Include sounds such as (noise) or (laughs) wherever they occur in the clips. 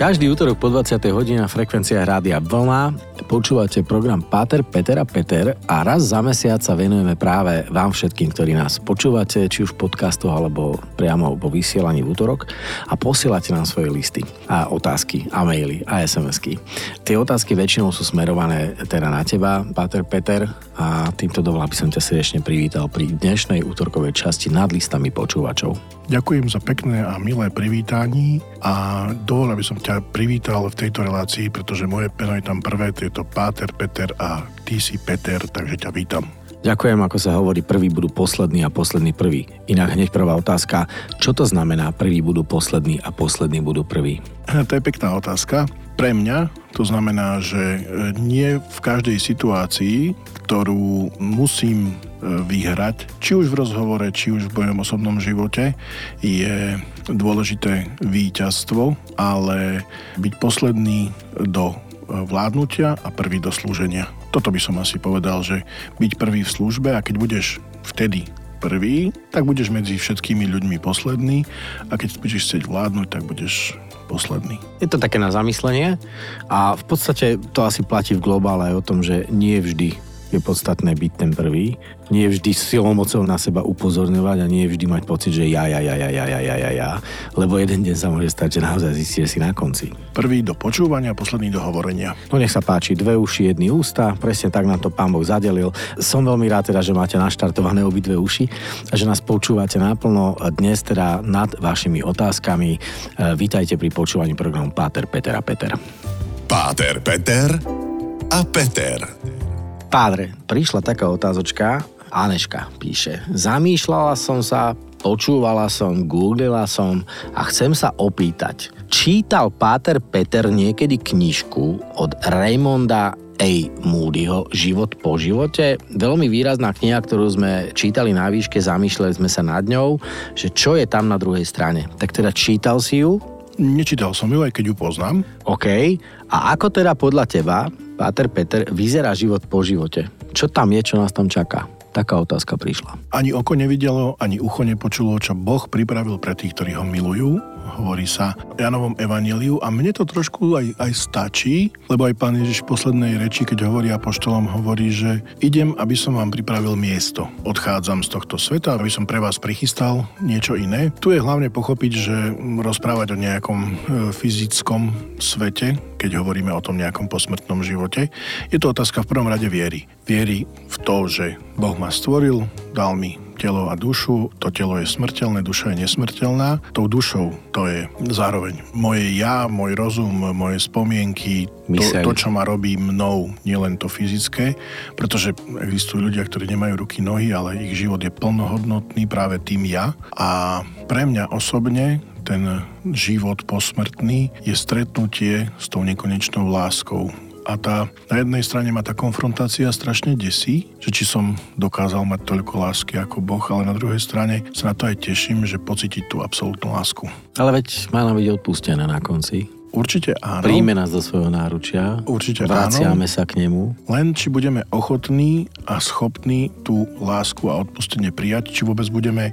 Každý útorok po 20. hodine na frekvenciách Rádia Vlna Počúvate program Páter, Peter a Peter a raz za mesiac sa venujeme práve vám všetkým, ktorí nás počúvate, či už v podcastoch alebo priamo po vysielaní v útorok a posielate nám svoje listy a otázky a maily a SMS-ky. Tie otázky väčšinou sú smerované teda na teba, Páter, Peter a týmto dovolá by som ťa srdečne privítal pri dnešnej útorkovej časti nad listami počúvačov. Ďakujem za pekné a milé privítanie a dovol, aby som ťa privítal v tejto relácii, pretože moje peno je tam prvé, to je to Páter Peter a ty si Peter, takže ťa vítam. Ďakujem, ako sa hovorí, prvý budú poslední a poslední prvý. Inak hneď prvá otázka, čo to znamená prvý budú poslední a poslední budú prvý? To je pekná otázka. Pre mňa to znamená, že nie v každej situácii, ktorú musím vyhrať, či už v rozhovore, či už v mojom osobnom živote, je dôležité víťazstvo, ale byť posledný do vládnutia a prvý do slúženia. Toto by som asi povedal, že byť prvý v službe a keď budeš vtedy prvý, tak budeš medzi všetkými ľuďmi posledný a keď budeš chcieť vládnuť, tak budeš posledný. Je to také na zamyslenie a v podstate to asi platí v globále o tom, že nie vždy je podstatné byť ten prvý. Nie vždy silou mocou na seba upozorňovať a nie vždy mať pocit, že ja, ja, ja, ja, ja, ja, ja, ja, ja, lebo jeden deň sa môže stať, že naozaj zistíte si na konci. Prvý do počúvania, posledný do hovorenia. No nech sa páči, dve uši, jedny ústa, presne tak nám to pán Boh zadelil. Som veľmi rád teda, že máte naštartované obidve uši a že nás počúvate naplno dnes teda nad vašimi otázkami. E, vítajte pri počúvaní programu Páter, Peter a Peter. Páter, Peter a Peter. Pádre, prišla taká otázočka, Aneška píše. Zamýšľala som sa, počúvala som, googlila som a chcem sa opýtať. Čítal Páter Peter niekedy knižku od Raymonda A. Moodyho Život po živote. Veľmi výrazná kniha, ktorú sme čítali na výške, zamýšľali sme sa nad ňou, že čo je tam na druhej strane. Tak teda čítal si ju? Nečítal som ju, aj keď ju poznám. OK. A ako teda podľa teba Páter Peter, vyzerá život po živote. Čo tam je, čo nás tam čaká? Taká otázka prišla. Ani oko nevidelo, ani ucho nepočulo, čo Boh pripravil pre tých, ktorí ho milujú hovorí sa Janovom evaníliu a mne to trošku aj, aj stačí, lebo aj pán Ježiš v poslednej reči, keď hovorí apoštolom, hovorí, že idem, aby som vám pripravil miesto. Odchádzam z tohto sveta, aby som pre vás prichystal niečo iné. Tu je hlavne pochopiť, že rozprávať o nejakom e, fyzickom svete, keď hovoríme o tom nejakom posmrtnom živote, je to otázka v prvom rade viery. Viery v to, že Boh ma stvoril, dal mi telo a dušu. To telo je smrteľné, duša je nesmrteľná. Tou dušou to je zároveň moje ja, môj rozum, moje spomienky, to, to, čo ma robí mnou, nielen to fyzické, pretože existujú ľudia, ktorí nemajú ruky, nohy, ale ich život je plnohodnotný práve tým ja. A pre mňa osobne ten život posmrtný je stretnutie s tou nekonečnou láskou, a tá, na jednej strane ma tá konfrontácia strašne desí, že či som dokázal mať toľko lásky ako Boh, ale na druhej strane sa na to aj teším, že pocítiť tú absolútnu lásku. Ale veď má byť odpustené na konci. Určite áno. Príjme nás do svojho náručia. Určite Vraciame áno. sa k nemu. Len či budeme ochotní a schopní tú lásku a odpustenie prijať, či vôbec budeme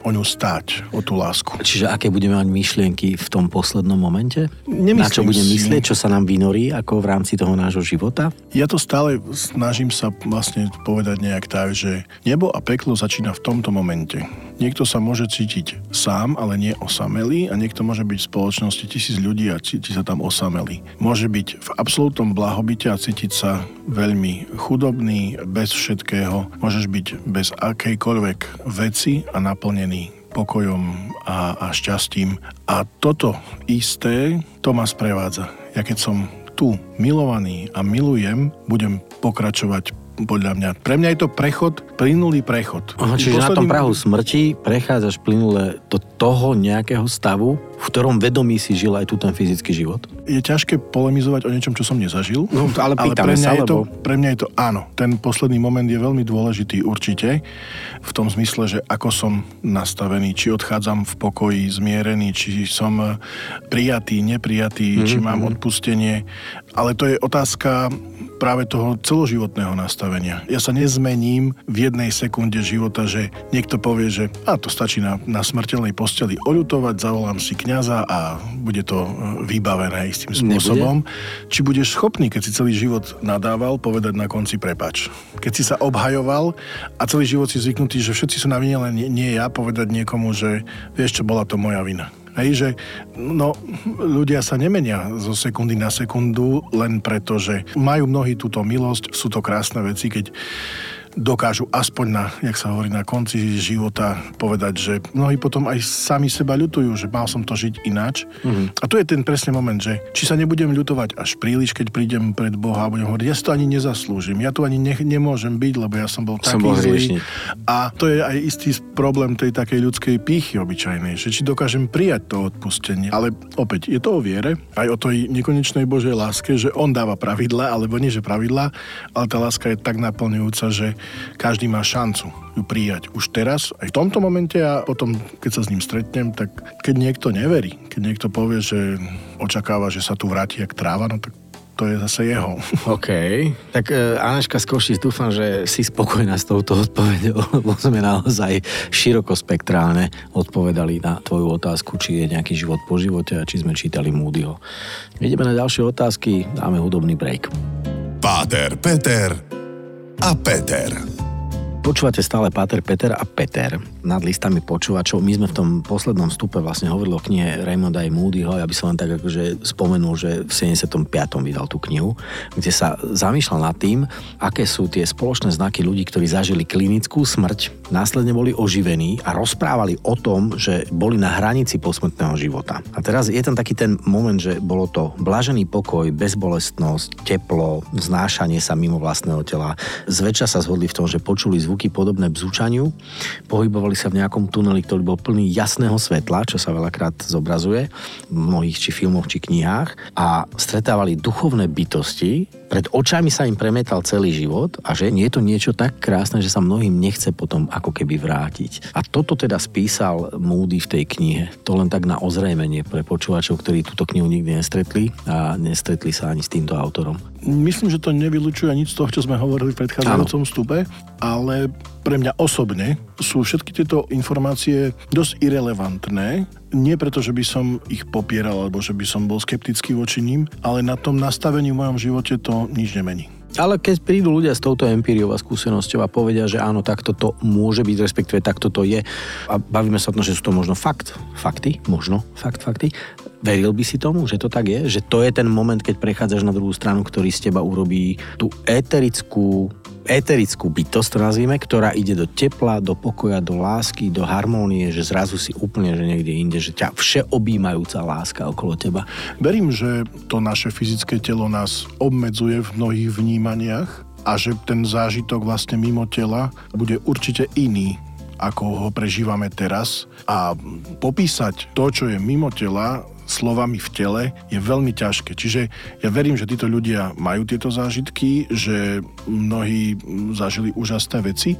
o ňu stáť, o tú lásku. Čiže aké budeme mať myšlienky v tom poslednom momente? Nemyslím Na čo budeme myslieť, čo sa nám vynorí ako v rámci toho nášho života? Ja to stále snažím sa vlastne povedať nejak tak, že nebo a peklo začína v tomto momente. Niekto sa môže cítiť sám, ale nie osamelý a niekto môže byť v spoločnosti tisíc ľudí a cíti sa tam osamelý. Môže byť v absolútnom blahobite a cítiť sa veľmi chudobný, bez všetkého. Môžeš byť bez akejkoľvek veci a naplnený pokojom a, a šťastím. A toto isté, to ma sprevádza. Ja keď som tu milovaný a milujem, budem pokračovať podľa mňa. Pre mňa je to prechod, plynulý prechod. Aha, čiže posledným... na tom prahu smrti prechádzaš plynule to toho nejakého stavu, v ktorom vedomí si žil aj tu ten fyzický život? Je ťažké polemizovať o niečom, čo som nezažil. No, ale, ale pre, mňa sa, je lebo... to, pre mňa je to áno. Ten posledný moment je veľmi dôležitý určite. V tom zmysle, že ako som nastavený, či odchádzam v pokoji, zmierený, či som prijatý, neprijatý, mm-hmm. či mhm, mám mhm. odpustenie. Ale to je otázka práve toho celoživotného nastavenia. Ja sa nezmením v jednej sekunde života, že niekto povie, že a to stačí na, na smrteľnej posteli oľutovať, zavolám si kňaza a bude to e, vybavené istým spôsobom. Nebude. Či budeš schopný, keď si celý život nadával, povedať na konci prepač. Keď si sa obhajoval a celý život si zvyknutý, že všetci sú na vine, len nie, nie ja, povedať niekomu, že vieš čo, bola to moja vina. Hej, že no, ľudia sa nemenia zo sekundy na sekundu len preto, že majú mnohí túto milosť, sú to krásne veci, keď dokážu aspoň na, jak sa hovorí, na konci života povedať, že mnohí potom aj sami seba ľutujú, že mal som to žiť ináč. Mm-hmm. A to je ten presný moment, že či sa nebudem ľutovať až príliš, keď prídem pred Boha a budem hovoriť, ja si to ani nezaslúžim, ja tu ani ne, nemôžem byť, lebo ja som bol som taký bol zlý. A to je aj istý problém tej takej ľudskej pýchy obyčajnej, že či dokážem prijať to odpustenie. Ale opäť, je to o viere, aj o tej nekonečnej Božej láske, že On dáva pravidla, alebo nie, že pravidla, ale tá láska je tak naplňujúca, že každý má šancu ju prijať už teraz, aj v tomto momente a potom, keď sa s ním stretnem, tak keď niekto neverí, keď niekto povie, že očakáva, že sa tu vráti jak tráva, no tak to je zase jeho. (laughs) OK. Tak uh, Aneška z Košic, dúfam, že si spokojná s touto odpovedou, (laughs) lebo sme naozaj širokospektrálne odpovedali na tvoju otázku, či je nejaký život po živote a či sme čítali Moodyho. Ideme na ďalšie otázky, dáme hudobný break. Páter, Peter a Peter. Počúvate stále Páter, Peter a Peter nad listami počúvačov. My sme v tom poslednom stupe vlastne hovorili o knihe Raymonda A. Moodyho. Ja by som len tak akože spomenul, že v 75. vydal tú knihu, kde sa zamýšľal nad tým, aké sú tie spoločné znaky ľudí, ktorí zažili klinickú smrť, následne boli oživení a rozprávali o tom, že boli na hranici posmrtného života. A teraz je tam taký ten moment, že bolo to blažený pokoj, bezbolestnosť, teplo, znášanie sa mimo vlastného tela. Zväčša sa zhodli v tom, že počuli zvuk zvuky podobné bzučaniu. Pohybovali sa v nejakom tuneli, ktorý bol plný jasného svetla, čo sa veľakrát zobrazuje v mnohých či filmoch, či knihách a stretávali duchovné bytosti, pred očami sa im premietal celý život a že nie je to niečo tak krásne, že sa mnohým nechce potom ako keby vrátiť. A toto teda spísal Moody v tej knihe. To len tak na ozrejmenie pre počúvačov, ktorí túto knihu nikdy nestretli a nestretli sa ani s týmto autorom. Myslím, že to nevylučuje nič z toho, čo sme hovorili v predchádzajúcom stupe, ale pre mňa osobne sú všetky tieto informácie dosť irrelevantné. Nie preto, že by som ich popieral, alebo že by som bol skeptický voči ním, ale na tom nastavení v mojom živote to nič nemení. Ale keď prídu ľudia s touto empíriou a skúsenosťou a povedia, že áno, takto to môže byť, respektíve takto to je a bavíme sa o tom, že sú to možno fakt, fakty, možno fakt, fakty, veril by si tomu, že to tak je? Že to je ten moment, keď prechádzaš na druhú stranu, ktorý z teba urobí tú éterickú eterickú bytosť, to nazvime, ktorá ide do tepla, do pokoja, do lásky, do harmónie, že zrazu si úplne, že niekde inde, že ťa všeobjímajúca láska okolo teba. Verím, že to naše fyzické telo nás obmedzuje v mnohých vnímaniach a že ten zážitok vlastne mimo tela bude určite iný ako ho prežívame teraz a popísať to, čo je mimo tela, slovami v tele je veľmi ťažké. Čiže ja verím, že títo ľudia majú tieto zážitky, že mnohí zažili úžasné veci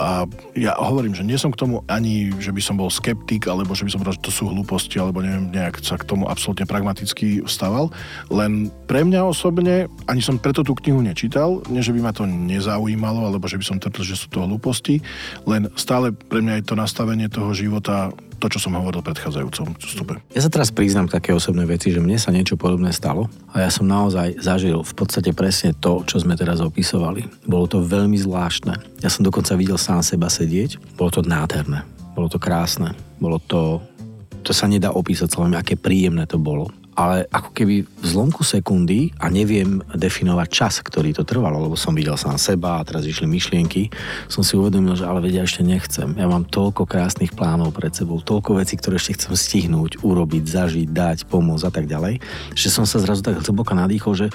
a ja hovorím, že nie som k tomu ani, že by som bol skeptik, alebo že by som povedal, že to sú hlúposti, alebo neviem, nejak sa k tomu absolútne pragmaticky vstával. Len pre mňa osobne, ani som preto tú knihu nečítal, nie že by ma to nezaujímalo, alebo že by som tvrdil, že sú to hlúposti, len stále pre mňa je to nastavenie toho života to, čo som hovoril v predchádzajúcom stupe. Ja sa teraz priznám také osobné veci, že mne sa niečo podobné stalo a ja som naozaj zažil v podstate presne to, čo sme teraz opisovali. Bolo to veľmi zvláštne. Ja som dokonca videl sám seba sedieť. Bolo to nádherné. Bolo to krásne. Bolo to... To sa nedá opísať celé, aké príjemné to bolo ale ako keby v zlomku sekundy a neviem definovať čas, ktorý to trvalo, lebo som videl sám seba a teraz išli myšlienky, som si uvedomil, že ale vedia ešte nechcem. Ja mám toľko krásnych plánov pred sebou, toľko vecí, ktoré ešte chcem stihnúť, urobiť, zažiť, dať, pomôcť a tak ďalej, že som sa zrazu tak hlboko nadýchol, že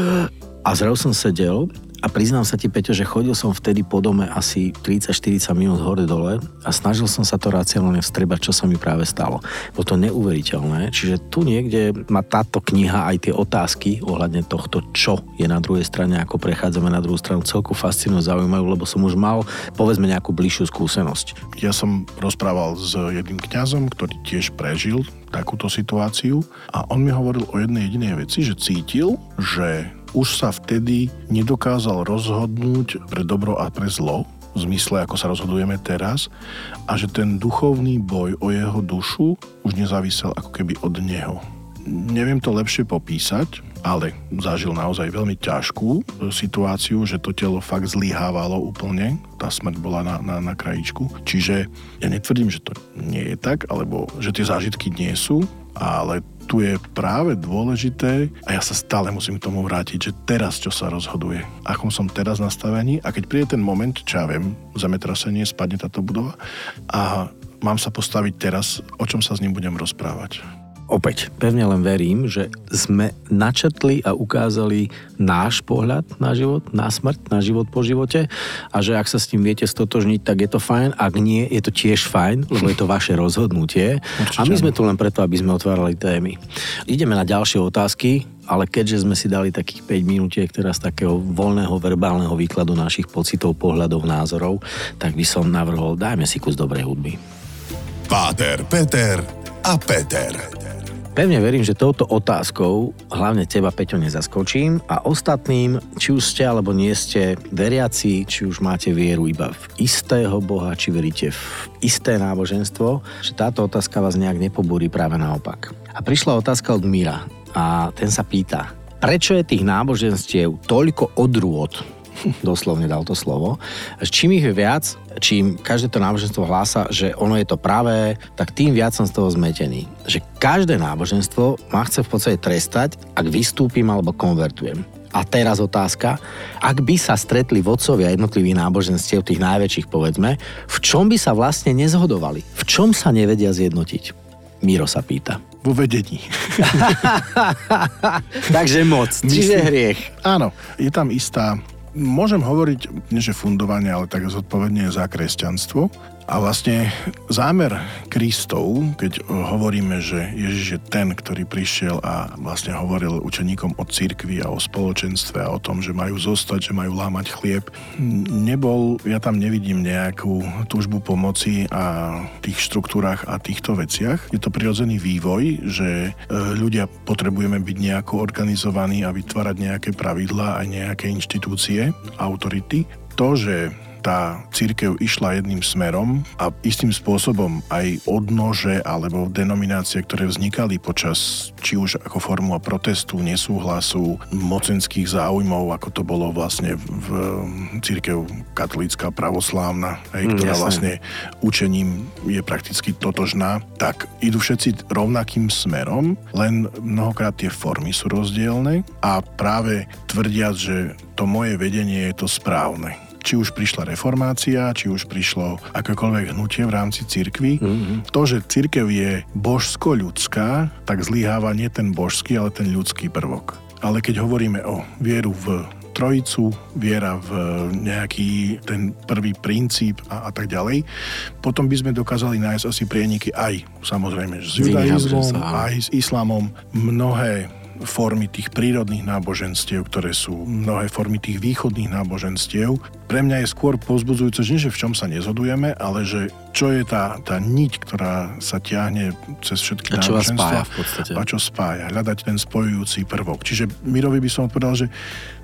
(gasps) a zrazu som sedel A priznám sa ti, Peťo, že chodil som vtedy po dome asi 30-40 minút hore dole a snažil som sa to racionálne vstrebať, čo sa mi práve stalo. Bolo to neuveriteľné. Čiže tu niekde má táto kniha aj tie otázky ohľadne tohto, čo je na druhej strane, ako prechádzame na druhú stranu, celku fascinujú, zaujímajú, lebo som už mal, povedzme, nejakú bližšiu skúsenosť. Ja som rozprával s jedným kňazom, ktorý tiež prežil takúto situáciu a on mi hovoril o jednej jedinej veci, že cítil, že už sa vtedy nedokázal rozhodnúť pre dobro a pre zlo, v zmysle, ako sa rozhodujeme teraz, a že ten duchovný boj o jeho dušu už nezávisel ako keby od neho. Neviem to lepšie popísať, ale zažil naozaj veľmi ťažkú situáciu, že to telo fakt zlyhávalo úplne, tá smrť bola na, na, na krajičku. Čiže ja netvrdím, že to nie je tak, alebo že tie zážitky nie sú, ale tu je práve dôležité, a ja sa stále musím k tomu vrátiť, že teraz čo sa rozhoduje, akom som teraz nastavený a keď príde ten moment, čo ja viem, zemetrasenie, spadne táto budova a mám sa postaviť teraz, o čom sa s ním budem rozprávať. Opäť, pevne len verím, že sme načrtli a ukázali náš pohľad na život, na smrť, na život po živote a že ak sa s tým viete stotožniť, tak je to fajn, ak nie, je to tiež fajn, lebo je to vaše rozhodnutie. Určite. A my sme tu len preto, aby sme otvárali témy. Ideme na ďalšie otázky, ale keďže sme si dali takých 5 minútiek teraz takého voľného verbálneho výkladu našich pocitov, pohľadov, názorov, tak by som navrhol, dajme si kus dobrej hudby. Páter, Peter a Peter. Pevne verím, že touto otázkou hlavne teba, Peťo, nezaskočím a ostatným, či už ste alebo nie ste veriaci, či už máte vieru iba v istého Boha, či veríte v isté náboženstvo, že táto otázka vás nejak nepobúri práve naopak. A prišla otázka od Mira a ten sa pýta, prečo je tých náboženstiev toľko odrôd (laughs) doslovne dal to slovo. Čím ich je viac, čím každé to náboženstvo hlása, že ono je to pravé, tak tým viac som z toho zmetený. Že každé náboženstvo ma chce v podstate trestať, ak vystúpim alebo konvertujem. A teraz otázka, ak by sa stretli vodcovia jednotlivých náboženstiev, tých najväčších povedzme, v čom by sa vlastne nezhodovali? V čom sa nevedia zjednotiť? Miro sa pýta. Vo vedení. (laughs) (laughs) Takže moc, čiže hriech. Áno, je tam istá Môžem hovoriť, nie že fundovanie, ale tak zodpovedne za kresťanstvo. A vlastne zámer Kristov, keď hovoríme, že Ježiš je ten, ktorý prišiel a vlastne hovoril učeníkom o cirkvi a o spoločenstve a o tom, že majú zostať, že majú lámať chlieb, nebol, ja tam nevidím nejakú túžbu pomoci a tých štruktúrach a týchto veciach. Je to prirodzený vývoj, že e, ľudia potrebujeme byť nejako organizovaní a vytvárať nejaké pravidlá a nejaké inštitúcie, autority. To, že tá církev išla jedným smerom a istým spôsobom aj odnože alebo denominácie, ktoré vznikali počas či už ako formu protestu, nesúhlasu, mocenských záujmov, ako to bolo vlastne v církev katolícka pravoslávna, hej, mm, ktorá jasne. vlastne učením je prakticky totožná, tak idú všetci rovnakým smerom, len mnohokrát tie formy sú rozdielne a práve tvrdia, že to moje vedenie je to správne či už prišla reformácia, či už prišlo akékoľvek hnutie v rámci cirkvy. Mm-hmm. To, že cirkev je božsko-ľudská, tak zlyháva nie ten božský, ale ten ľudský prvok. Ale keď hovoríme o vieru v trojicu, viera v nejaký ten prvý princíp a, a tak ďalej. Potom by sme dokázali nájsť asi prieniky aj samozrejme s judaizmom, aj s islamom. Mnohé formy tých prírodných náboženstiev, ktoré sú mnohé formy tých východných náboženstiev. Pre mňa je skôr pozbudzujúce, že, že v čom sa nezhodujeme, ale že čo je tá, tá niť, ktorá sa ťahne cez všetky a čo náboženstva. v podstate. A čo spája. Hľadať ten spojujúci prvok. Čiže Mirovi by som odpovedal, že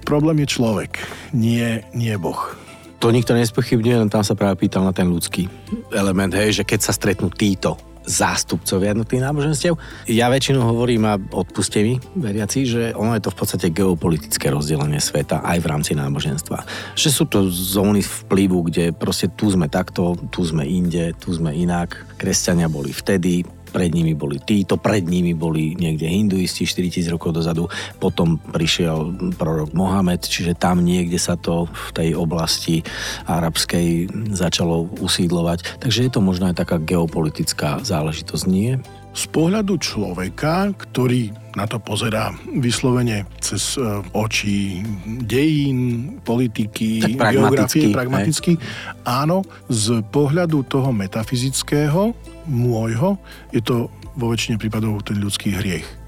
problém je človek, nie, nie Boh. To nikto nespochybňuje, len tam sa práve pýtal na ten ľudský element, hej, že keď sa stretnú títo zástupcovia jednotlivých náboženstiev. Ja väčšinou hovorím a odpuste mi, veriaci, že ono je to v podstate geopolitické rozdelenie sveta aj v rámci náboženstva. Že sú to zóny vplyvu, kde proste tu sme takto, tu sme inde, tu sme inak. Kresťania boli vtedy, pred nimi boli títo, pred nimi boli niekde hinduisti 4000 rokov dozadu, potom prišiel prorok Mohamed, čiže tam niekde sa to v tej oblasti arabskej začalo usídlovať. Takže je to možno aj taká geopolitická záležitosť, nie? Z pohľadu človeka, ktorý na to pozerá vyslovene cez e, oči dejín, politiky, Tak pragmaticky, geografie, pragmaticky. Áno, z pohľadu toho metafyzického, môjho, je to vo väčšine prípadov ten ľudský hriech.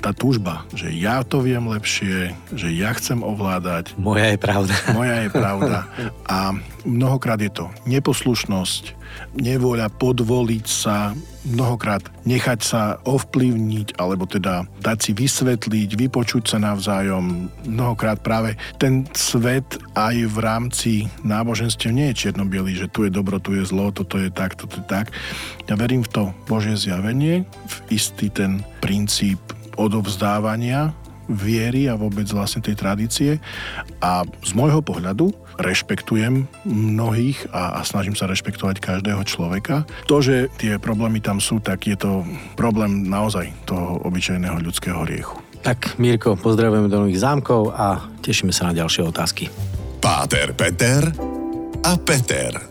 Tá túžba, že ja to viem lepšie, že ja chcem ovládať, Moja je pravda. (laughs) moja je pravda. A mnohokrát je to neposlušnosť, nevôľa podvoliť sa, mnohokrát nechať sa ovplyvniť, alebo teda dať si vysvetliť, vypočuť sa navzájom. Mnohokrát práve ten svet aj v rámci náboženstiev nie je čierno že tu je dobro, tu je zlo, toto je tak, toto je tak. Ja verím v to Božie zjavenie, v istý ten princíp odovzdávania viery a vôbec vlastne tej tradície. A z môjho pohľadu rešpektujem mnohých a, a snažím sa rešpektovať každého človeka. To, že tie problémy tam sú, tak je to problém naozaj toho obyčajného ľudského hriechu. Tak, Mirko, pozdravujeme do nových zámkov a tešíme sa na ďalšie otázky. Páter Peter a Peter.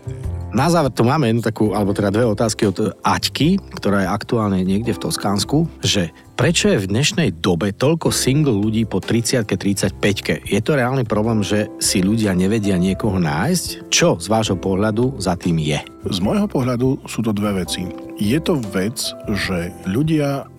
Na záver tu máme jednu takú, alebo teda dve otázky od Aťky, ktorá je aktuálne niekde v Toskánsku, že prečo je v dnešnej dobe toľko single ľudí po 30 35 Je to reálny problém, že si ľudia nevedia niekoho nájsť? Čo z vášho pohľadu za tým je? Z môjho pohľadu sú to dve veci. Je to vec, že ľudia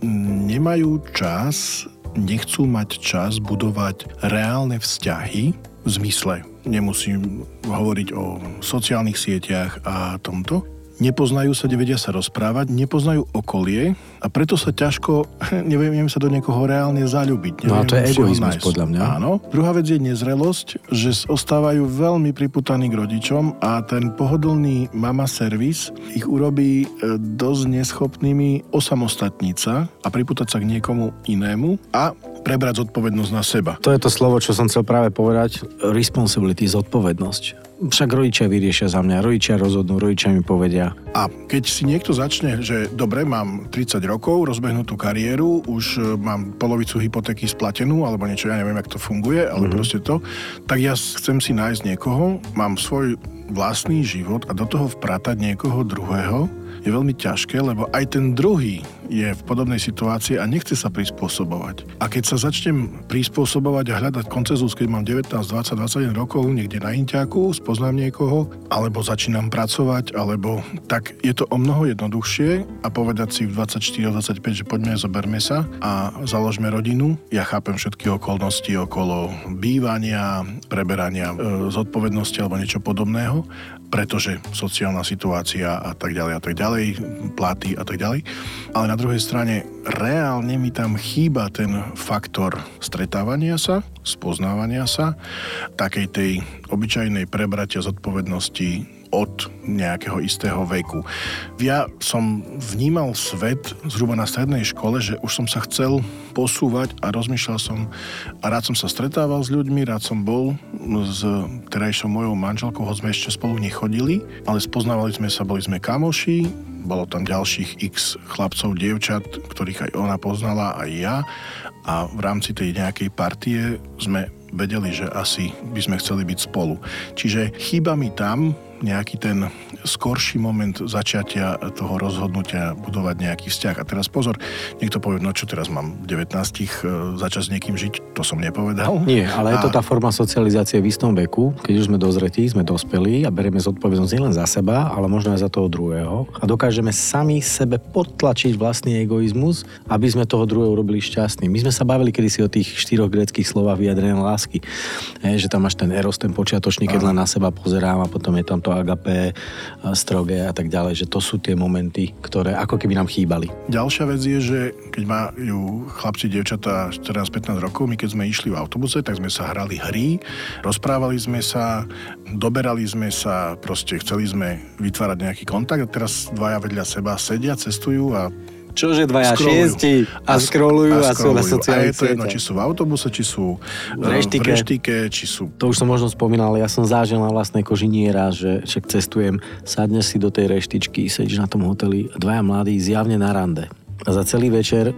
nemajú čas, nechcú mať čas budovať reálne vzťahy v zmysle nemusím hovoriť o sociálnych sieťach a tomto. Nepoznajú sa, nevedia sa rozprávať, nepoznajú okolie a preto sa ťažko, (laughs) neviem sa do niekoho reálne zaľúbiť. No a to je Neviem egoizmus nájsť. podľa mňa. Áno. Druhá vec je nezrelosť, že ostávajú veľmi priputaní k rodičom a ten pohodlný mama servis ich urobí e, dosť neschopnými osamostatniť sa a priputať sa k niekomu inému a prebrať zodpovednosť na seba. To je to slovo, čo som chcel práve povedať. Responsibility, zodpovednosť. Však rodičia vyriešia za mňa, rodičia rozhodnú, rodičia mi povedia. A keď si niekto začne, že dobre, mám 30 rokov, rozbehnutú kariéru, už e, mám polovicu hypotéky splatenú, alebo niečo, ja neviem, jak to funguje, ale mm-hmm. proste to, tak ja chcem si nájsť niekoho, mám svoj vlastný život a do toho vpratať niekoho druhého, je veľmi ťažké, lebo aj ten druhý je v podobnej situácii a nechce sa prispôsobovať. A keď sa začnem prispôsobovať a hľadať koncezus, keď mám 19, 20, 21 rokov niekde na Inťaku, spoznám niekoho, alebo začínam pracovať, alebo tak je to o mnoho jednoduchšie a povedať si v 24, 25, že poďme, zoberme sa a založme rodinu. Ja chápem všetky okolnosti okolo bývania, preberania e, zodpovednosti alebo niečo podobného, pretože sociálna situácia a tak ďalej a tak ďalej, platy a tak ďalej. Ale na druhej strane reálne mi tam chýba ten faktor stretávania sa, spoznávania sa, takej tej obyčajnej prebratia zodpovednosti od nejakého istého veku. Ja som vnímal svet zhruba na strednej škole, že už som sa chcel posúvať a rozmýšľal som a rád som sa stretával s ľuďmi, rád som bol s terajšou mojou manželkou, ho sme ešte spolu nechodili, ale spoznávali sme sa, boli sme kamoši, bolo tam ďalších x chlapcov, dievčat, ktorých aj ona poznala, aj ja a v rámci tej nejakej partie sme vedeli, že asi by sme chceli byť spolu. Čiže chýba mi tam nejaký ten skorší moment začiatia toho rozhodnutia budovať nejaký vzťah. A teraz pozor, niekto povie, no čo teraz mám 19 e, začať s niekým žiť, to som nepovedal. Nie, ale je to A- tá forma socializácie v istom veku, keď už sme dozretí, sme dospelí a berieme zodpovednosť nielen za seba, ale možno aj za toho druhého a dokážeme sami sebe podtlačiť vlastný egoizmus, aby sme toho druhého urobili šťastný. My sme sa bavili kedysi o tých štyroch greckých slovách vyjadrené lásky, Hej, že tam máš ten eros, ten počiatočný, keď len na seba pozerám a potom je tam to agape, stroge a tak ďalej, že to sú tie momenty, ktoré ako keby nám chýbali. Ďalšia vec je, že keď majú chlapci, dievčatá 14-15 rokov, my keď sme išli v autobuse, tak sme sa hrali hry, rozprávali sme sa, doberali sme sa, proste chceli sme vytvárať nejaký kontakt a teraz dvaja vedľa seba sedia, cestujú a Čože dvaja scrollujú. šiesti a scrollujú a, sú na scrollujú. A je sociálnych to jedno, či sú v autobuse, či sú V reštike. v reštike či sú To už som možno spomínal, ale ja som zážil na vlastnej koži že však cestujem, sadneš si do tej reštičky, sedíš na tom hoteli, dvaja mladí zjavne na rande. A za celý večer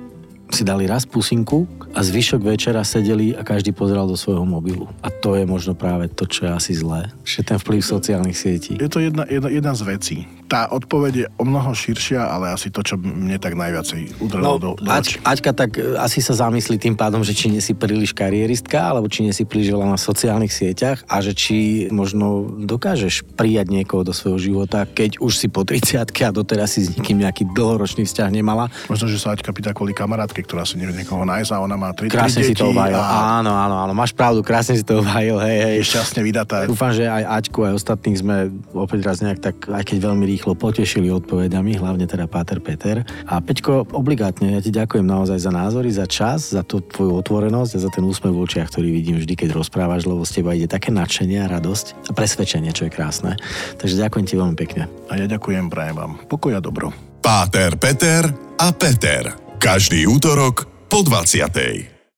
si dali raz pusinku a zvyšok večera sedeli a každý pozeral do svojho mobilu. A to je možno práve to, čo je asi zlé. Že ten vplyv sociálnych sietí. Je to jedna, jedna, jedna z vecí. Tá odpoveď je o mnoho širšia, ale asi to, čo mne tak najviacej udrelo no, do, do Ač, Aťka tak e, asi sa zamyslí tým pádom, že či nie si príliš karieristka, alebo či nie si príliš veľa na sociálnych sieťach a že či možno dokážeš prijať niekoho do svojho života, keď už si po 30 a doteraz si s nikým nejaký dlhoročný vzťah nemala. Možno, že sa Aťka pýta kvôli kamarátke, ktorá si nevie niekoho nájsť a ona má tri, krásne tri si to obhajil. A... Áno, áno, áno, máš pravdu, krásne si to obhajil, hej, hej. Je šťastne vydatá. Dúfam, že aj Aťku, aj ostatných sme opäť raz nejak tak, aj keď veľmi rýchlo potešili odpovediami, hlavne teda Páter Peter. A Peťko, obligátne, ja ti ďakujem naozaj za názory, za čas, za tú tvoju otvorenosť a za ten úsmev v očiach, ktorý vidím vždy, keď rozprávaš, lebo z teba ide také nadšenie a radosť a presvedčenie, čo je krásne. Takže ďakujem ti veľmi pekne. A ja ďakujem, prajem vám pokoj a dobro. Páter Peter a Peter. Každý útorok po 20.